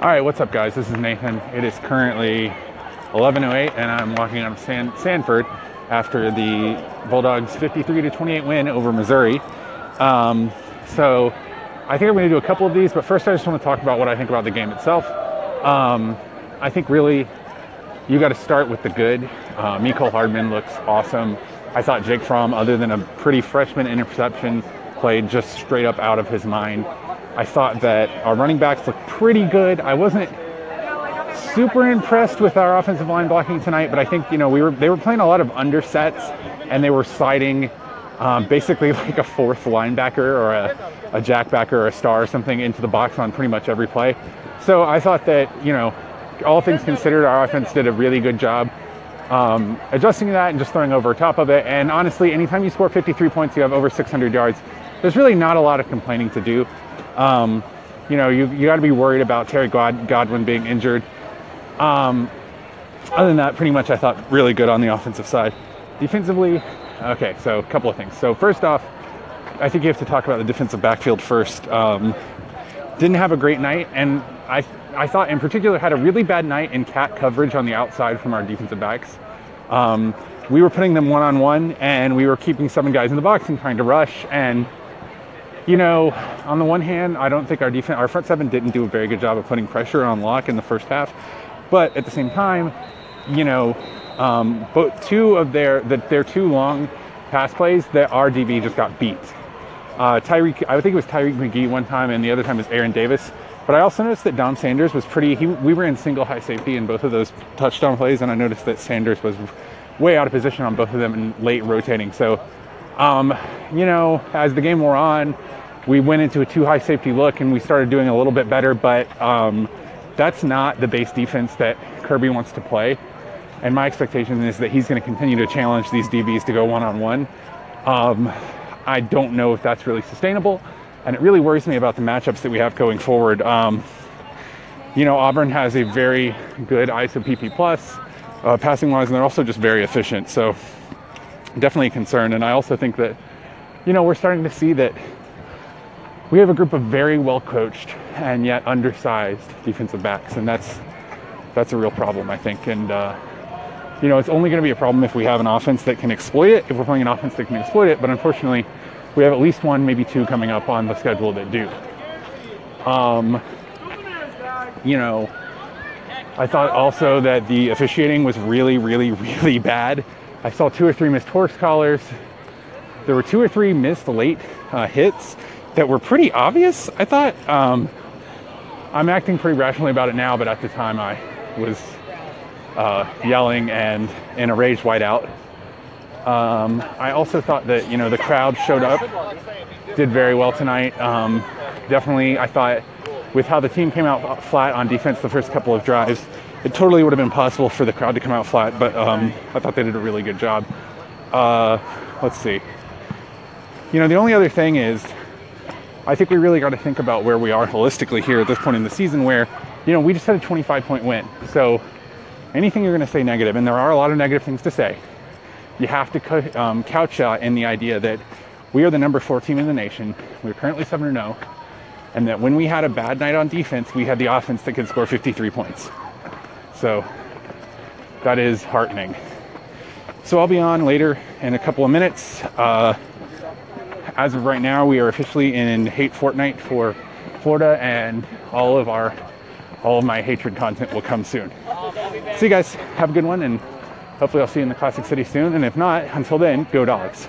All right, what's up, guys? This is Nathan. It is currently 11:08, and I'm walking out of San- Sanford after the Bulldogs' 53 to 28 win over Missouri. Um, so, I think I'm going to do a couple of these, but first, I just want to talk about what I think about the game itself. Um, I think really you got to start with the good. Uh, Mecole Hardman looks awesome. I thought Jake Fromm, other than a pretty freshman interception, played just straight up out of his mind. I thought that our running backs looked pretty good. I wasn't super impressed with our offensive line blocking tonight, but I think you know we were they were playing a lot of undersets and they were sliding um, basically like a fourth linebacker or a, a jackbacker or a star or something into the box on pretty much every play. So I thought that you know all things considered, our offense did a really good job um, adjusting that and just throwing over top of it. And honestly, anytime you score 53 points, you have over 600 yards. There's really not a lot of complaining to do. Um, you know, you, you got to be worried about Terry God- Godwin being injured. Um, other than that, pretty much I thought really good on the offensive side. Defensively, okay, so a couple of things. So, first off, I think you have to talk about the defensive backfield first. Um, didn't have a great night, and I, I thought in particular had a really bad night in cat coverage on the outside from our defensive backs. Um, we were putting them one on one, and we were keeping seven guys in the box and trying to rush. And you know, on the one hand, I don't think our defense, our front seven didn't do a very good job of putting pressure on Lock in the first half. But at the same time, you know, um, but two of their the, their two long pass plays that our DB just got beat. Uh, Tyrique, I think it was Tyrique McGhee one time, and the other time was Aaron Davis. But I also noticed that Dom Sanders was pretty. He, we were in single high safety in both of those touchdown plays, and I noticed that Sanders was way out of position on both of them and late rotating. So, um, you know, as the game wore on, we went into a two high safety look and we started doing a little bit better, but um, that's not the base defense that Kirby wants to play. And my expectation is that he's going to continue to challenge these DBs to go one on one. I don't know if that's really sustainable, and it really worries me about the matchups that we have going forward. Um, you know, Auburn has a very good ISO PP plus uh, passing wise, and they're also just very efficient. So definitely a concern. And I also think that, you know, we're starting to see that we have a group of very well coached and yet undersized defensive backs, and that's that's a real problem, I think. And uh, you know, it's only going to be a problem if we have an offense that can exploit it. If we're playing an offense that can exploit it, but unfortunately, we have at least one, maybe two coming up on the schedule that do. Um, you know, I thought also that the officiating was really, really, really bad. I saw two or three missed horse collars. There were two or three missed late uh, hits that were pretty obvious. I thought um, I'm acting pretty rationally about it now, but at the time I was uh, yelling and in a rage whiteout. Um, I also thought that you know the crowd showed up, did very well tonight. Um, definitely, I thought with how the team came out flat on defense the first couple of drives, it totally would have been possible for the crowd to come out flat. But um, I thought they did a really good job. Uh, let's see. You know, the only other thing is, I think we really got to think about where we are holistically here at this point in the season, where you know we just had a 25 point win. So anything you're going to say negative, and there are a lot of negative things to say, you have to um, couch that in the idea that we are the number four team in the nation. We're currently 7 0. And that when we had a bad night on defense, we had the offense that could score 53 points. So that is heartening. So I'll be on later in a couple of minutes. Uh, as of right now, we are officially in hate fortnight for Florida, and all of our all of my hatred content will come soon. See you guys. Have a good one, and hopefully I'll see you in the Classic City soon. And if not, until then, go dogs.